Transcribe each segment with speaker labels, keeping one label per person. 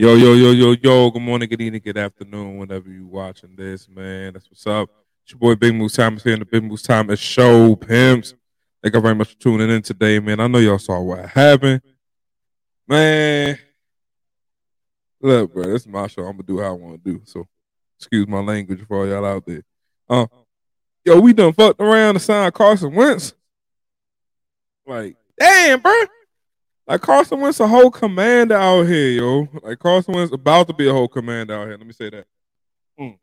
Speaker 1: Yo, yo, yo, yo, yo. Good morning, good evening, good afternoon, whenever you watching this, man. That's what's up. It's your boy Big Moose is here in the Big Moose is show pimps. Thank you very much for tuning in today, man. I know y'all saw what happened. Man. Look, bro, this is my show. I'm gonna do how I want to do. So excuse my language for all y'all out there. Uh yo, we done fucked around to sign Carson Wentz. Like, damn, bro. Like Carson Wentz a whole commander out here, yo. Like Carson Wentz about to be a whole commander out here. Let me say that. Mm.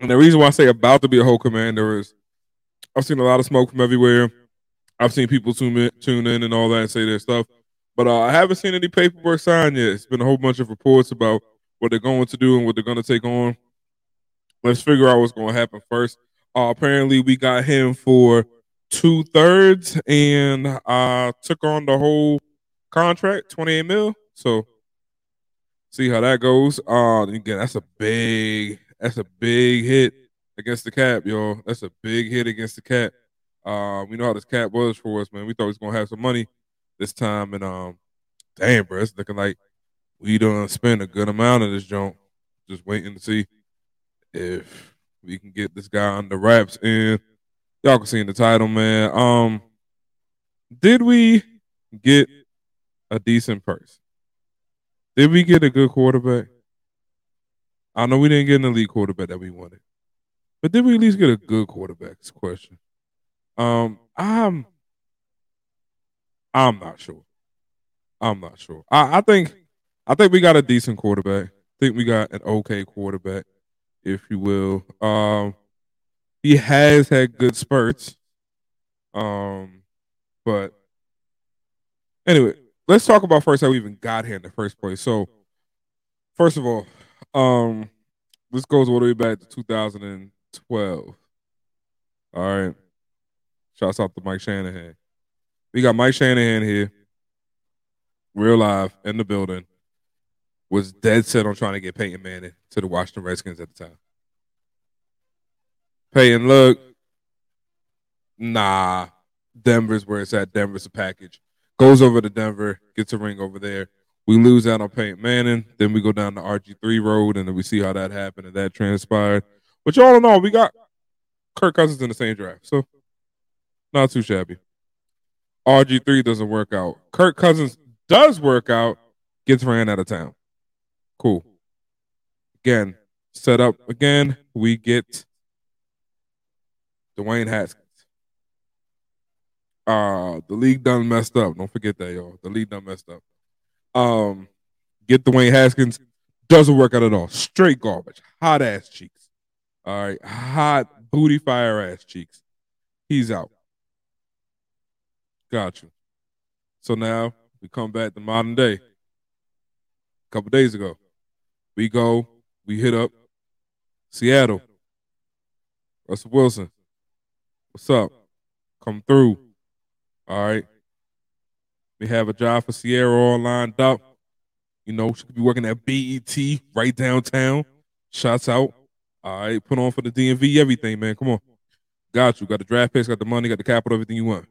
Speaker 1: And the reason why I say about to be a whole commander is I've seen a lot of smoke from everywhere. I've seen people tune in, tune in and all that and say their stuff, but uh, I haven't seen any paperwork signed yet. It's been a whole bunch of reports about what they're going to do and what they're going to take on. Let's figure out what's going to happen first. Uh, apparently, we got him for two thirds and uh, took on the whole contract, 28 mil. So see how that goes. Uh again, that's a big that's a big hit against the cap, yo. That's a big hit against the cap. Uh, we know how this cap was for us, man. We thought he was gonna have some money this time, and um, damn, bro, it's looking like we done spend a good amount of this junk. Just waiting to see if we can get this guy on the wraps. And y'all can see in the title, man. Um, did we get a decent person? Did we get a good quarterback? I know we didn't get an elite quarterback that we wanted, but did we at least get a good quarterback? Is question. Um, I'm, I'm not sure. I'm not sure. I, I think, I think we got a decent quarterback. I think we got an okay quarterback, if you will. Um, he has had good spurts. Um, but anyway, let's talk about first how we even got here in the first place. So, first of all, um, this goes all the way back to 2012. All right. Shouts out to Mike Shanahan. We got Mike Shanahan here, real live in the building, was dead set on trying to get Peyton Manning to the Washington Redskins at the time. Peyton, look, nah, Denver's where it's at. Denver's a package goes over to Denver, gets a ring over there. We lose out on Peyton Manning. Then we go down the RG3 road, and then we see how that happened and that transpired. But you all in all, we got Kirk Cousins in the same draft. So not too shabby. RG3 doesn't work out. Kirk Cousins does work out, gets ran out of town. Cool. Again, set up again. We get Dwayne Haskins. Uh, the league done messed up. Don't forget that, y'all. The league done messed up. Um, get Dwayne Haskins. Doesn't work out at all. Straight garbage. Hot ass cheeks. All right. Hot booty fire ass cheeks. He's out. Got you. So now we come back to modern day. A couple days ago, we go, we hit up Seattle. Russell Wilson. What's up? Come through. All right. We have a job for Ciara all lined up. You know, she could be working at BET right downtown. Shots out. All right. Put on for the DMV, everything, man. Come on. Got you. Got the draft picks, got the money, got the capital, everything you want.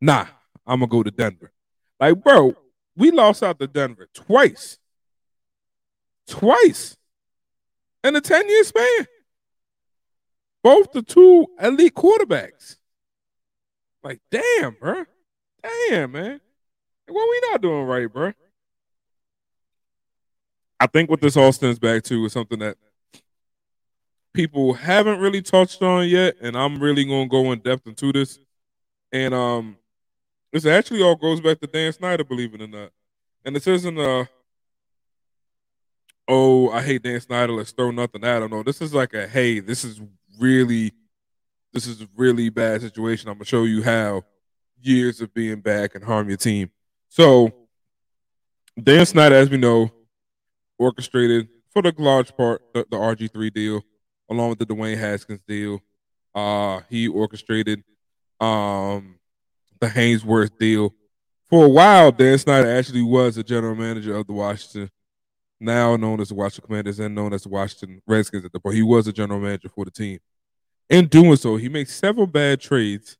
Speaker 1: Nah, I'm going to go to Denver. Like, bro, we lost out to Denver twice. Twice. In a 10 year span. Both the two elite quarterbacks. Like, damn, bro. Damn, man. What we not doing right, bro? I think what this all stems back to is something that people haven't really touched on yet, and I'm really gonna go in depth into this. And um, this actually all goes back to Dan Snyder, believe it or not. And this isn't a oh, I hate Dan Snyder, let's throw nothing at him. No, this is like a hey, this is really this is a really bad situation. I'm gonna show you how years of being back and harm your team. So Dan Snyder, as we know, orchestrated for the large part the, the RG3 deal, along with the Dwayne Haskins deal. Uh, he orchestrated um, the Haynesworth deal. For a while, Dan Snyder actually was the general manager of the Washington, now known as the Washington Commanders and known as the Washington Redskins at the point. He was the general manager for the team. In doing so, he makes several bad trades,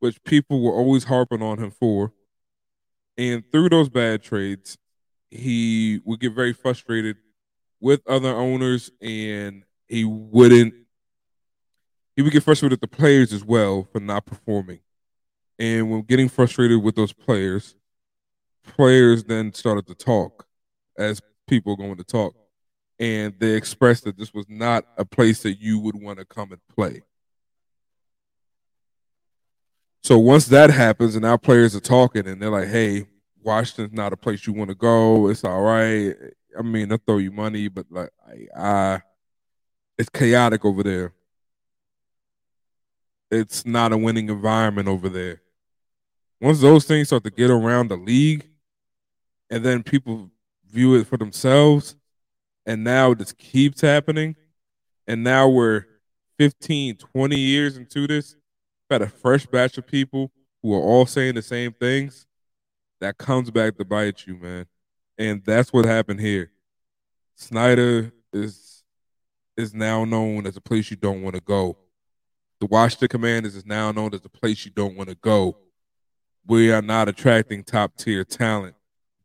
Speaker 1: which people were always harping on him for. And through those bad trades, he would get very frustrated with other owners, and he wouldn't. He would get frustrated with the players as well for not performing. And when getting frustrated with those players, players then started to talk as people going to talk. And they expressed that this was not a place that you would want to come and play. So once that happens and our players are talking and they're like, hey, Washington's not a place you want to go. It's all right. I mean, they'll throw you money, but like I, I it's chaotic over there. It's not a winning environment over there. Once those things start to get around the league, and then people view it for themselves, and now this keeps happening, and now we're 15, 20 years into this, We've got a fresh batch of people who are all saying the same things, that comes back to bite you, man. And that's what happened here. Snyder is is now known as a place you don't want to go. The Washington Commanders is now known as a place you don't want to go. We are not attracting top tier talent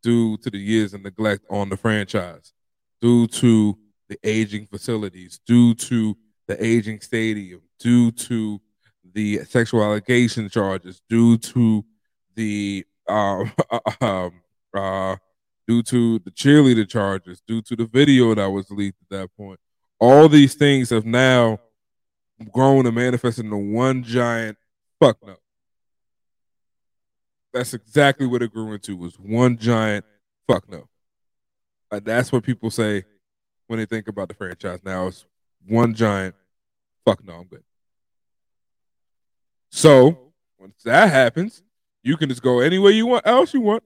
Speaker 1: due to the years of neglect on the franchise, due to the aging facilities, due to the aging stadium, due to the sexual allegation charges, due to the uh, um, uh, due to the cheerleader charges, due to the video that was leaked at that point. All these things have now grown and manifested into one giant fuck no. That's exactly what it grew into was one giant fuck no. And that's what people say when they think about the franchise now. It's one giant fuck no, I'm good. So once that happens, you can just go anywhere you want else you want.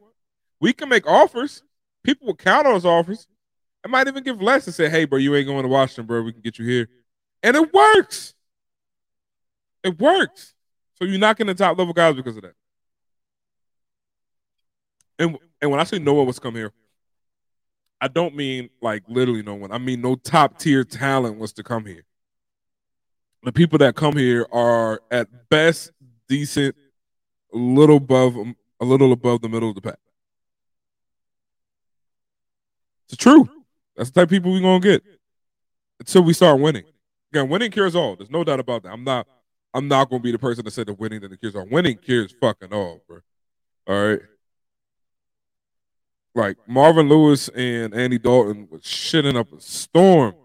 Speaker 1: We can make offers. People will count on those offers. I might even give less and say, hey, bro, you ain't going to Washington, bro. We can get you here. And it works. It works. So you're not getting the top level guys because of that. And and when I say no one to come here, I don't mean like literally no one. I mean no top tier talent wants to come here the people that come here are at best decent, a little above um, a little above the middle of the pack. It's true. That's the type of people we're gonna get until we start winning. Again, winning cures all. There's no doubt about that. I'm not. I'm not gonna be the person that said that winning that it cures all. Winning cures fucking all, bro. All right. Like Marvin Lewis and Andy Dalton was shitting up a storm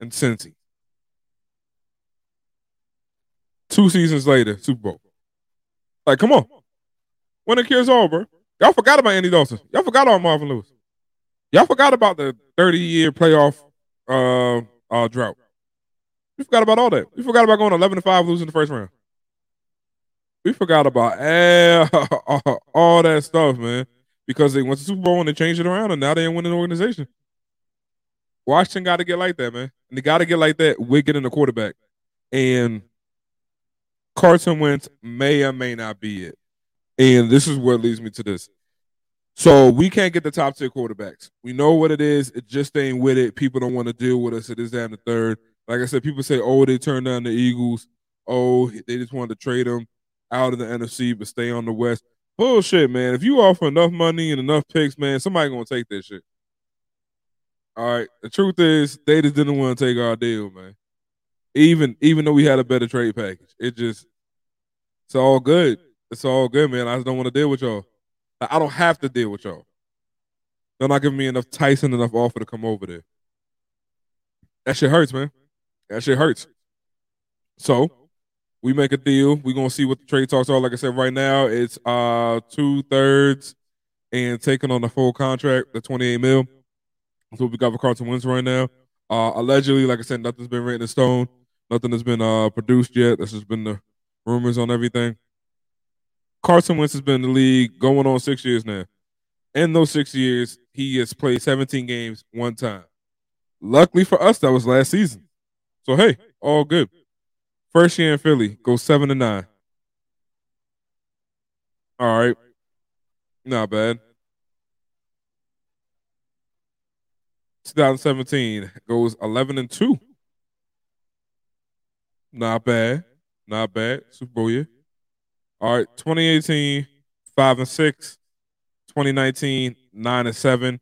Speaker 1: in Cincy. Two seasons later, Super Bowl. Like, come on. When cures all, bro. Y'all forgot about Andy Dalton. Y'all forgot about Marvin Lewis. Y'all forgot about the 30 year playoff uh, uh, drought. We forgot about all that. We forgot about going 11 to 5, losing the first round. We forgot about all that stuff, man, because they went to Super Bowl and they changed it around, and now they're winning the organization. Washington got to get like that, man. And they got to get like that with getting a quarterback. And Carson Wentz may or may not be it. And this is what leads me to this. So we can't get the top tier quarterbacks. We know what it is. It just ain't with it. People don't want to deal with us. It is down the third. Like I said, people say, oh, they turned down the Eagles. Oh, they just wanted to trade them out of the NFC but stay on the West. Bullshit, man. If you offer enough money and enough picks, man, somebody gonna take that shit. All right. The truth is, they just didn't want to take our deal, man even even though we had a better trade package. It just it's all good. It's all good, man. I just don't want to deal with y'all. I don't have to deal with y'all. They're not giving me enough Tyson enough offer to come over there. That shit hurts, man. That shit hurts. So we make a deal. We're gonna see what the trade talks are. Like I said, right now it's uh two thirds and taking on the full contract, the 28 mil. That's what we got for Carson Wentz right now. Uh allegedly, like I said, nothing's been written in stone. Nothing has been uh, produced yet. This has been the rumors on everything. Carson Wentz has been in the league going on six years now. In those six years, he has played 17 games one time. Luckily for us, that was last season. So hey, all good. First year in Philly, go seven to nine. All right. Not bad. 2017 goes 11 and 2. Not bad. Not bad. Super Bowl year. All right. 2018, 5 and 6. 2019, 9 and 7.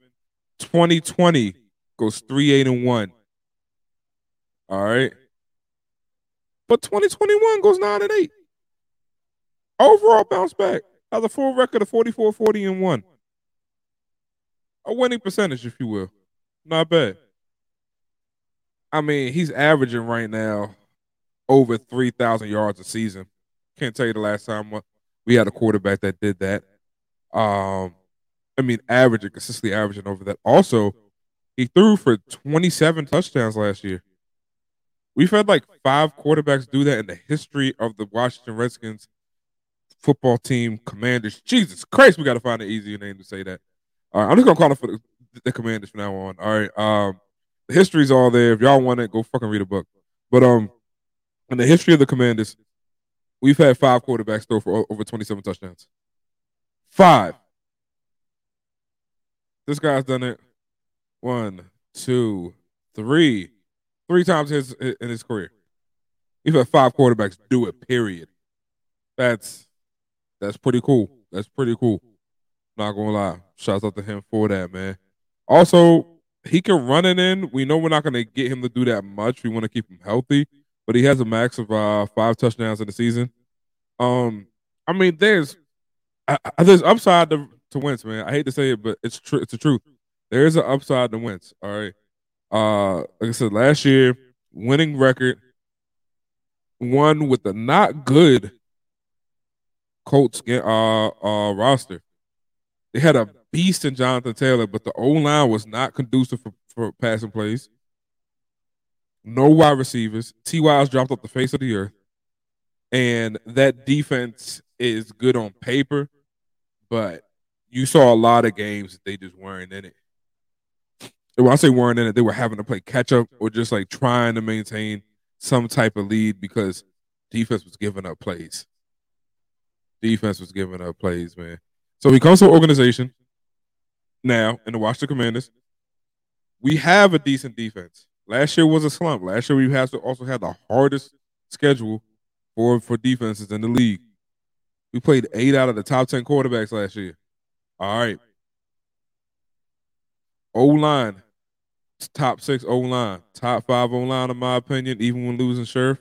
Speaker 1: 2020 goes 3 8 and 1. All right. But 2021 goes 9 and 8. Overall bounce back. Has a full record of 44 40 and 1. A winning percentage, if you will. Not bad. I mean, he's averaging right now over 3,000 yards a season. Can't tell you the last time we had a quarterback that did that. Um, I mean, averaging, consistently averaging over that. Also, he threw for 27 touchdowns last year. We've had like five quarterbacks do that in the history of the Washington Redskins football team commanders. Jesus Christ, we got to find an easier name to say that. All right, I'm just gonna call it for the, the commanders from now on. All right, um, the history's all there. If y'all want it, go fucking read a book. But um, in the history of the commanders, we've had five quarterbacks throw for over 27 touchdowns. Five. This guy's done it one, two, three, three times his in his career. We've had five quarterbacks do it. Period. That's that's pretty cool. That's pretty cool. Not gonna lie. Shouts out to him for that, man. Also, he can run it in. We know we're not gonna get him to do that much. We want to keep him healthy, but he has a max of uh, five touchdowns in the season. Um, I mean, there's there's upside to to Wentz, man. I hate to say it, but it's true. It's the truth. There is an upside to Wentz. All right. Uh, like I said, last year, winning record, one with a not good Colts uh, uh, roster. They had a beast in Jonathan Taylor, but the O line was not conducive for, for passing plays. No wide receivers. T.Y.'s dropped off the face of the earth. And that defense is good on paper, but you saw a lot of games that they just weren't in it. When I say weren't in it, they were having to play catch up or just like trying to maintain some type of lead because defense was giving up plays defense was giving up plays, man. So he comes to an organization now in the Washington Commanders. We have a decent defense. Last year was a slump. Last year we to also had the hardest schedule for for defenses in the league. We played eight out of the top ten quarterbacks last year. All right. O line, top six O line, top five O line in my opinion. Even when losing Scherff,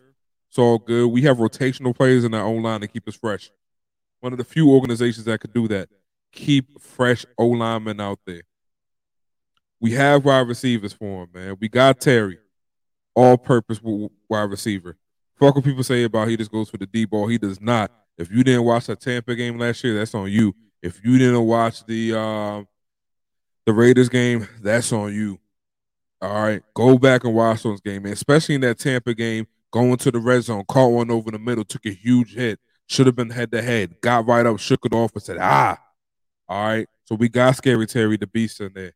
Speaker 1: it's all good. We have rotational players in our O line to keep us fresh one of the few organizations that could do that. Keep fresh O linemen out there. We have wide receivers for him, man. We got Terry, all purpose wide receiver. Fuck what people say about he just goes for the D ball. He does not. If you didn't watch that Tampa game last year, that's on you. If you didn't watch the uh, the Raiders game, that's on you. All right, go back and watch those games, man. Especially in that Tampa game, going to the red zone, caught one over the middle, took a huge hit should have been head to head. Got right up, shook it off, and said, ah. All right. So we got Scary Terry, the beast in there.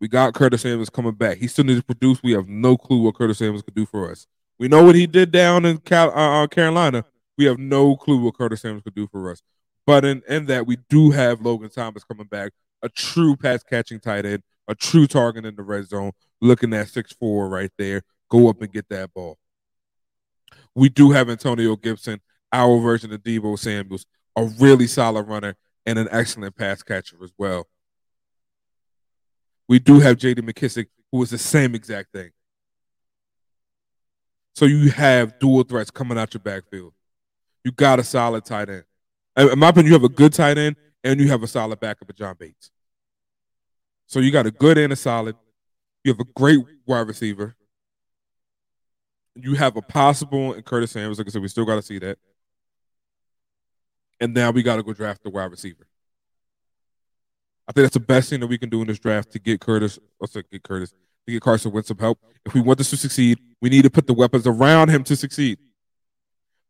Speaker 1: We got Curtis Samuels coming back. He still needs to produce. We have no clue what Curtis Samuels could do for us. We know what he did down in Cal- uh, uh, Carolina. We have no clue what Curtis Samuels could do for us. But in, in that, we do have Logan Thomas coming back, a true pass catching tight end, a true target in the red zone, looking at six four right there. Go up and get that ball. We do have Antonio Gibson, our version of Deebo Samuels, a really solid runner and an excellent pass catcher as well. We do have J.D. McKissick, who is the same exact thing. So you have dual threats coming out your backfield. You got a solid tight end. In my opinion, you have a good tight end and you have a solid backup of John Bates. So you got a good and a solid. You have a great wide receiver. You have a possible in Curtis Samuels. Like I said, we still got to see that and now we got to go draft the wide receiver. I think that's the best thing that we can do in this draft to get Curtis, let's get Curtis, to get Carson Wentz some help. If we want this to succeed, we need to put the weapons around him to succeed.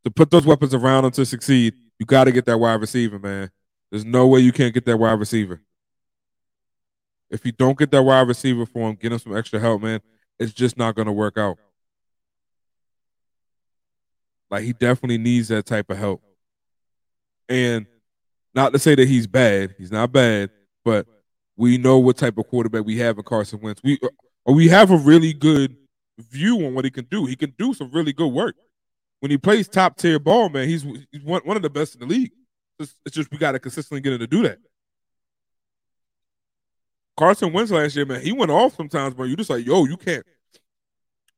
Speaker 1: To put those weapons around him to succeed, you got to get that wide receiver, man. There's no way you can't get that wide receiver. If you don't get that wide receiver for him, get him some extra help, man. It's just not going to work out. Like he definitely needs that type of help. And not to say that he's bad, he's not bad, but we know what type of quarterback we have in Carson Wentz. We we have a really good view on what he can do. He can do some really good work. When he plays top tier ball, man, he's he's one, one of the best in the league. It's, it's just we got to consistently get him to do that. Carson Wentz last year, man, he went off sometimes, but you just like, yo, you can't,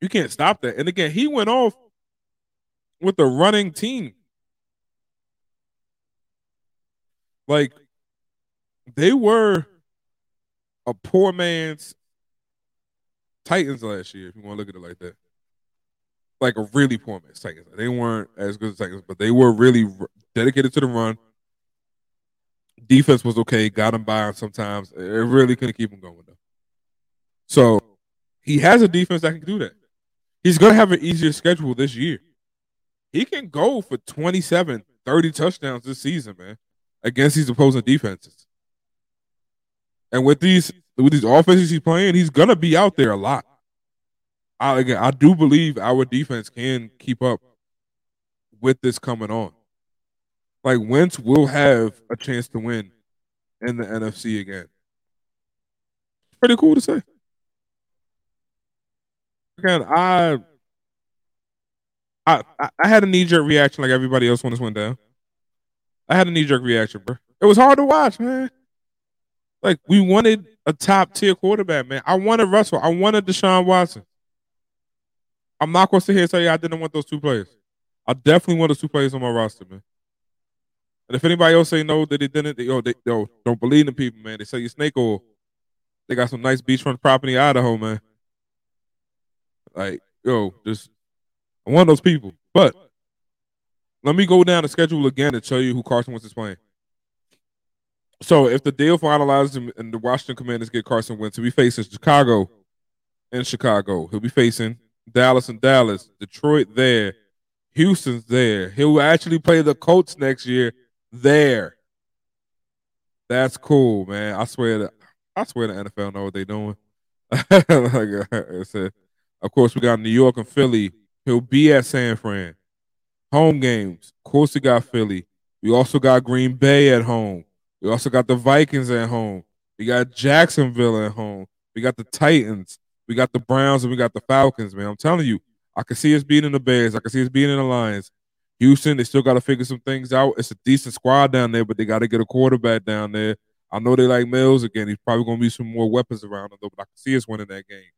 Speaker 1: you can't stop that. And again, he went off with the running team. Like they were a poor man's Titans last year, if you want to look at it like that. Like a really poor man's Titans. They weren't as good as Titans, but they were really dedicated to the run. Defense was okay, got him by him sometimes. It really couldn't keep him going though. So he has a defense that can do that. He's going to have an easier schedule this year. He can go for 27, 30 touchdowns this season, man, against these opposing defenses. And with these with these offenses he's playing, he's gonna be out there a lot. I again, I do believe our defense can keep up with this coming on. Like Wentz will have a chance to win in the NFC again. Pretty cool to say. Again, I I I had a knee jerk reaction like everybody else when this went down. I had a knee jerk reaction, bro. It was hard to watch, man. Like we wanted a top tier quarterback, man. I wanted Russell. I wanted Deshaun Watson. I'm not to sit here and tell you I didn't want those two players. I definitely want those two players on my roster, man. And if anybody else say no that they didn't, they, yo, they, yo, don't believe in people, man. They say you snake oil. They got some nice beachfront property in Idaho, man. Like, yo, just I'm one of those people. But let me go down the schedule again and show you who Carson Wentz is playing. So if the deal finalizes and the Washington Commanders get Carson Wentz, he'll be facing Chicago and Chicago. He'll be facing Dallas and Dallas, Detroit there, Houston's there. He'll actually play the Colts next year there. That's cool, man. I swear that I swear the NFL know what they're doing. like uh, I said, of course, we got New York and Philly. He'll be at San Fran. Home games. Of course, we got Philly. We also got Green Bay at home. We also got the Vikings at home. We got Jacksonville at home. We got the Titans. We got the Browns and we got the Falcons, man. I'm telling you, I can see us beating the Bears. I can see us beating the Lions. Houston, they still got to figure some things out. It's a decent squad down there, but they got to get a quarterback down there. I know they like Mills again. He's probably going to be some more weapons around him, though, but I can see us winning that game.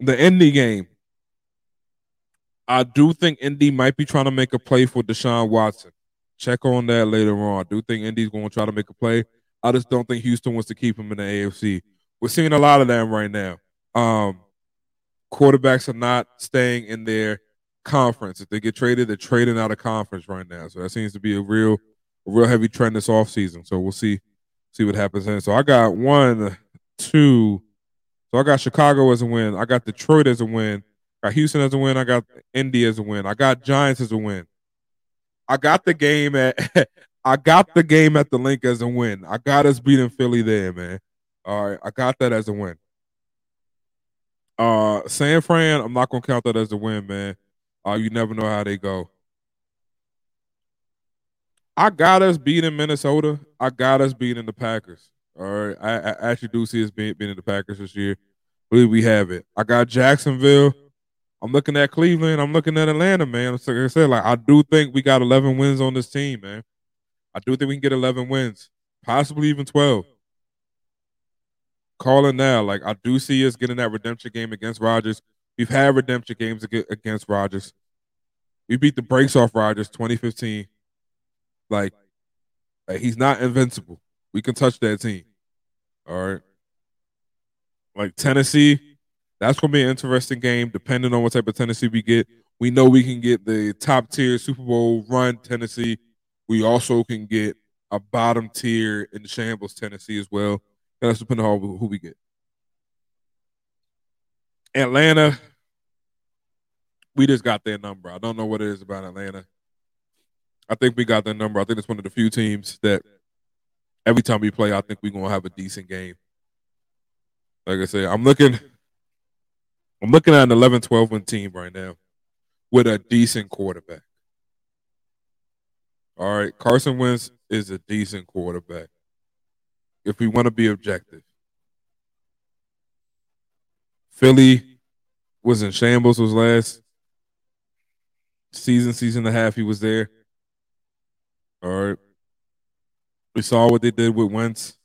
Speaker 1: The Indy game. I do think Indy might be trying to make a play for Deshaun Watson. Check on that later on. I do think Indy's going to try to make a play. I just don't think Houston wants to keep him in the AFC. We're seeing a lot of them right now. Um, quarterbacks are not staying in their conference. If they get traded, they're trading out of conference right now. So that seems to be a real, a real heavy trend this offseason. So we'll see, see what happens then. So I got one, two. So I got Chicago as a win. I got Detroit as a win. I got Houston as a win. I got Indy as a win. I got Giants as a win. I got the game at I got the game at the Linc as a win. I got us beating Philly there, man. All right, I got that as a win. Uh San Fran, I'm not gonna count that as a win, man. Uh, you never know how they go. I got us beating Minnesota. I got us beating the Packers. All right. I, I actually do see us being, beating the Packers this year. I believe we have it. I got Jacksonville. I'm looking at Cleveland. I'm looking at Atlanta, man. Like I said, like I do think we got 11 wins on this team, man. I do think we can get 11 wins, possibly even 12. Calling now, like I do see us getting that redemption game against Rodgers. We've had redemption games against Rodgers. We beat the brakes off Rodgers 2015. Like, like he's not invincible. We can touch that team. All right. Like Tennessee, that's to be an interesting game, depending on what type of Tennessee we get. We know we can get the top tier Super Bowl run Tennessee. We also can get a bottom tier in shambles Tennessee as well. That's depending on who we get. Atlanta, we just got their number. I don't know what it is about Atlanta. I think we got their number. I think it's one of the few teams that every time we play, I think we're gonna have a decent game. Like I said, I'm looking I'm looking at an 11 12 win team right now with a decent quarterback. All right, Carson Wentz is a decent quarterback. If we want to be objective, Philly was in shambles. Was last season, season and a half he was there. All right, we saw what they did with Wentz.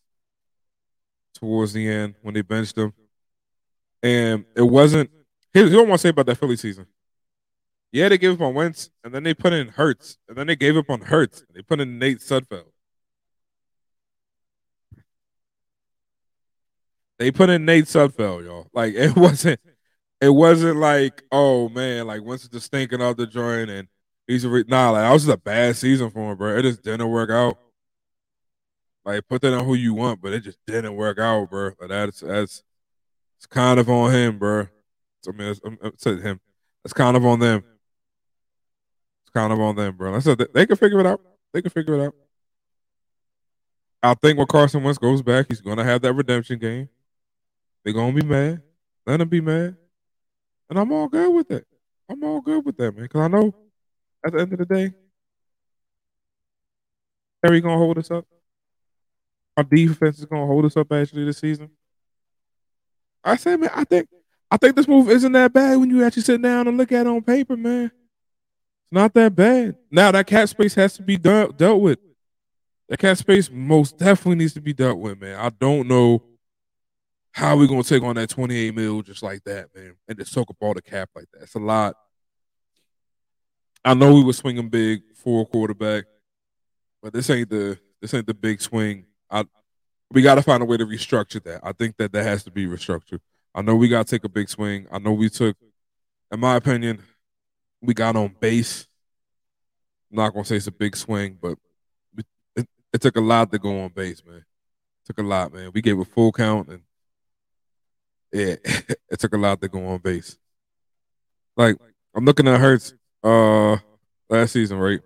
Speaker 1: towards the end when they benched him. And it wasn't here's what I want to say about that Philly season. Yeah, they gave up on Wentz, and then they put in Hurts, and then they gave up on Hurts. They put in Nate Sudfeld. They put in Nate Sudfeld, y'all. Like it wasn't, it wasn't like, oh man, like Wentz is just stinking out the joint, and he's a re- nah. Like that was just a bad season for him, bro. It just didn't work out. Like put that on who you want, but it just didn't work out, bro. But that's that's it's kind of on him, bro. I mean, it's, um, it's him. It's kind of on them It's kind of on them, bro. I said they can figure it out. They can figure it out. I think when Carson Wentz goes back, he's gonna have that redemption game. They're gonna be mad. Let them be mad, and I'm all good with it. I'm all good with that, man. Because I know at the end of the day, Harry gonna hold us up. Our defense is gonna hold us up actually this season. I say, man, I think I think this move isn't that bad when you actually sit down and look at it on paper, man It's not that bad. Now that cap space has to be dealt, dealt with. That cap space most definitely needs to be dealt with, man. I don't know how are we gonna take on that 28 mil just like that, man, and just soak up all the cap like that. It's a lot. I know we were swinging big for a quarterback, but this ain't the this ain't the big swing. I we got to find a way to restructure that. I think that that has to be restructured. I know we got to take a big swing. I know we took, in my opinion, we got on base. I'm not gonna say it's a big swing, but it, it took a lot to go on base, man. It took a lot, man. We gave a full count, and yeah, it took a lot to go on base. Like I'm looking at Hurts uh last season, right?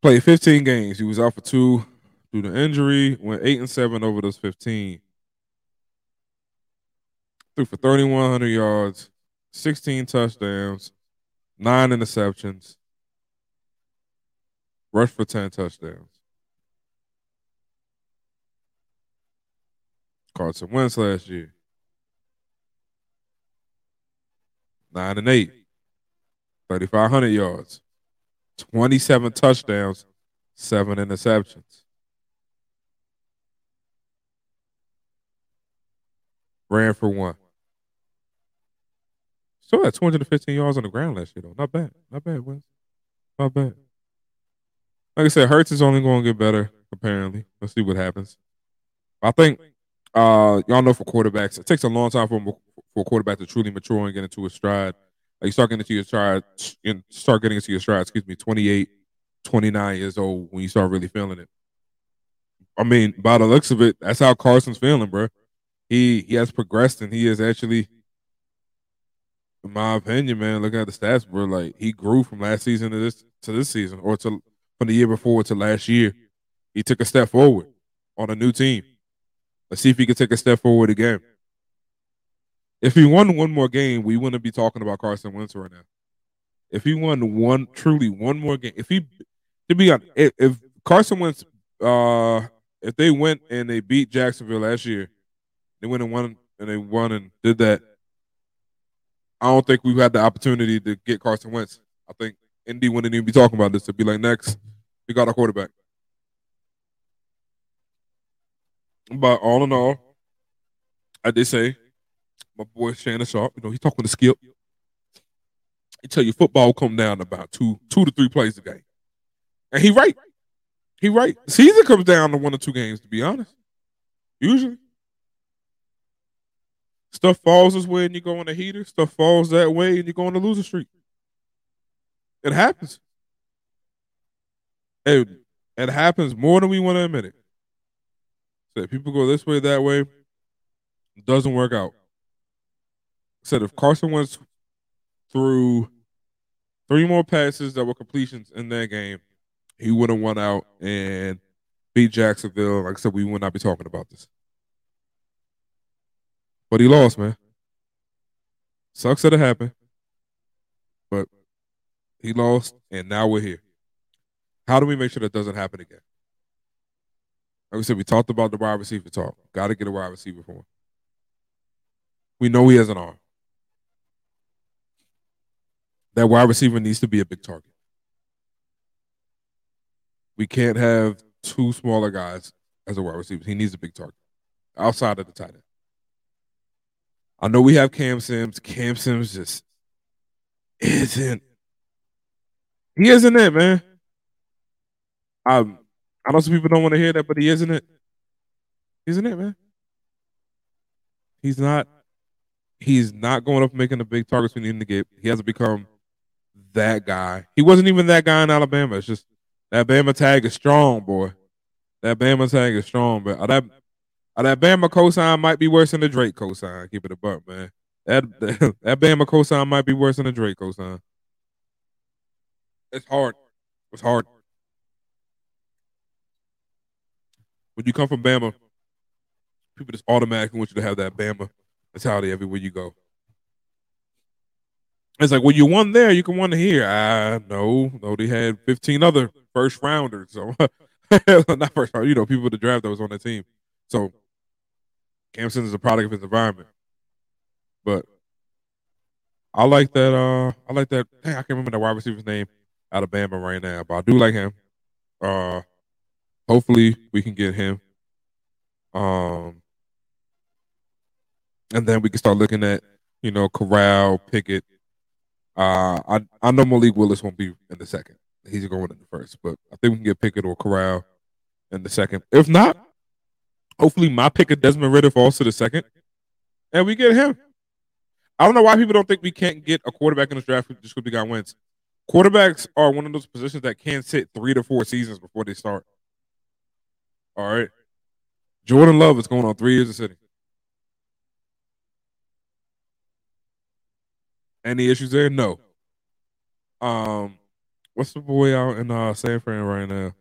Speaker 1: Played 15 games. He was out for two due to injury. Went eight and seven over those 15. Threw for 3,100 yards, 16 touchdowns, nine interceptions, rushed for 10 touchdowns. Carson Wentz last year. Nine and eight. 3,500 yards. 27 touchdowns, seven interceptions. Ran for one. Still had 215 yards on the ground last year, though. Not bad. Not bad, Wentz. Not bad. Like I said, Hurts is only going to get better, apparently. Let's see what happens. I think, uh, y'all know for quarterbacks, it takes a long time for, for a quarterback to truly mature and get into a stride. Like you start getting into your stride, and start getting into your stride, excuse me, 28, 29 years old when you start really feeling it. I mean, by the looks of it, that's how Carson's feeling, bro. He he has progressed and he is actually – in my opinion, man, looking at the stats, bro, like he grew from last season to this to this season, or to from the year before to last year. He took a step forward on a new team. Let's see if he can take a step forward again. If he won one more game, we wouldn't be talking about Carson Wentz right now. If he won one, truly one more game, if he, to be honest, if, if Carson Wentz, uh, if they went and they beat Jacksonville last year, they went and won and they won and did that I don't think we've had the opportunity to get Carson Wentz. I think Indy wouldn't even be talking about this to be like, next, we got a quarterback. But all in all, I did say, my boy Shannon Sharpe, you know, he's talking to Skip. He tell you football come down about two, two to three plays a game. And he right. He right. Season comes down to one or two games, to be honest. Usually. Stuff falls this way and you go on a heater. Stuff falls that way and you go on the loser streak. It happens. It, it happens more than we want to admit it. So people go this way, that way, doesn't work out. Said if Carson went through three more passes that were completions in that game, he would have won out and beat Jacksonville. Like I said, we would not be talking about this. But he lost, man. Sucks that it happened. But he lost, and now we're here. How do we make sure that doesn't happen again? Like we said, we talked about the wide receiver talk. Got to get a wide receiver for him. We know he has an arm. That wide receiver needs to be a big target. We can't have two smaller guys as a wide receiver. He needs a big target outside of the tight end. I know we have Cam Sims. Cam Sims just isn't. He isn't it, man. I I know some people don't want to hear that, but he isn't it. Isn't it, man? He's not. He's not going up making the big targets we need to get. He hasn't become that guy. He wasn't even that guy in Alabama. It's just that Bama tag is strong, boy. That Bama tag is strong, but that uh, that Bama cosign might be worse than the Drake cosign. Keep it a buck, man. That that Bama cosign might be worse than the Drake cosign. It's hard. It's hard. When you come from Bama, people just automatically want you to have that Bama mentality everywhere you go. It's like, well, you won there, you can win here. I know, no, they had 15 other first rounders. So, not first round, you know, people the draft that was on that team. So, Cam Sims is a product of his environment. But I like that. Uh, I like that. Dang, I can't remember the wide receiver's name out of Bama right now, but I do like him. Uh, hopefully we can get him. Um, and then we can start looking at you know Corral, Pickett. Uh, I I know Malik Willis won't be in the second. He's going in the first, but I think we can get Pickett or Corral in the second. If not, hopefully my pick of Desmond Ridder falls to the second, and we get him. I don't know why people don't think we can't get a quarterback in the draft just because we got wins. Quarterbacks are one of those positions that can sit three to four seasons before they start. All right. Jordan Love is going on three years of sitting. Any issues there? No. Um, what's the boy out in uh, San Fran right now?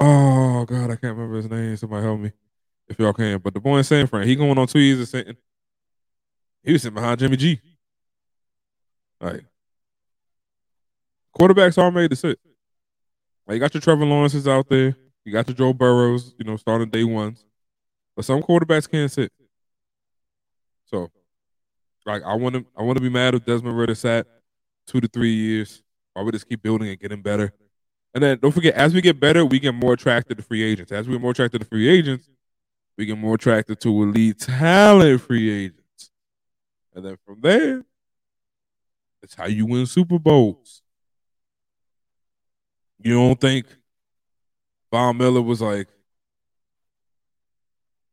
Speaker 1: Oh God, I can't remember his name. Somebody help me if y'all can. But the boy in San Fran, he going on two years of sitting. He was sitting behind Jimmy G. Like quarterbacks are made to sit. Like you got your Trevor Lawrences out there. You got your Joe Burrows, you know, starting day ones. But some quarterbacks can't sit. So, like, I want to, I want to be mad if Desmond Ridder sat two to three years. Why we just keep building and getting better? And then don't forget, as we get better, we get more attracted to free agents. As we get more attracted to free agents, we get more attracted to elite talent free agents. And then from there, that's how you win Super Bowls. You don't think Von Miller was like,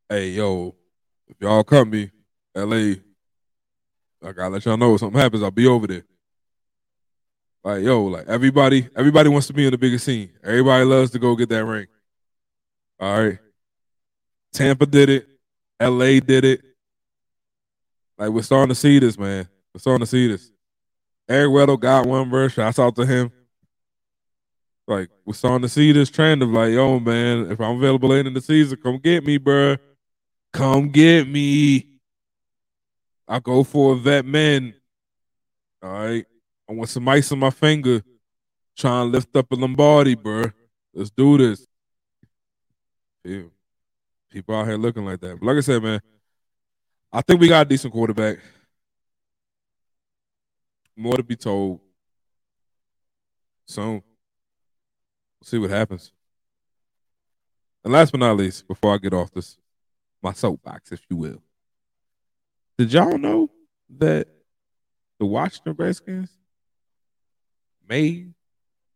Speaker 1: hey, yo, if y'all come me, LA, I gotta let y'all know if something happens, I'll be over there. Like, yo, like everybody, everybody wants to be in the biggest scene. Everybody loves to go get that ring. All right. Tampa did it. LA did it. Like we're starting to see this, man. We're starting to see this. Eric Weddle got one, verse. Shouts out to him like we're starting to see this trend of like, yo, man, if I'm available late in the season, come get me, bro. Come get me. I go for a vet man. All right. I want some ice on my finger. Trying to lift up a Lombardi, bro. Let's do this. People out here looking like that. But like I said, man, I think we got a decent quarterback. More to be told soon. We'll see what happens. And last but not least, before I get off this, my soapbox, if you will. Did y'all know that the Washington Redskins made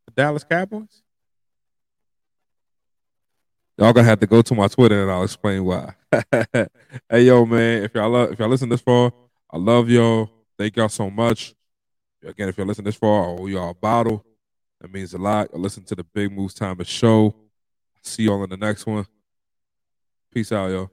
Speaker 1: the Dallas Cowboys? Y'all gonna have to go to my Twitter and I'll explain why. hey yo, man, if y'all love, if y'all listen this far, I love y'all. Thank y'all so much. Again, if y'all listen this far, I owe y'all a bottle. That means a lot. Listen to the Big Moves Time of show. See y'all in the next one. Peace out, y'all.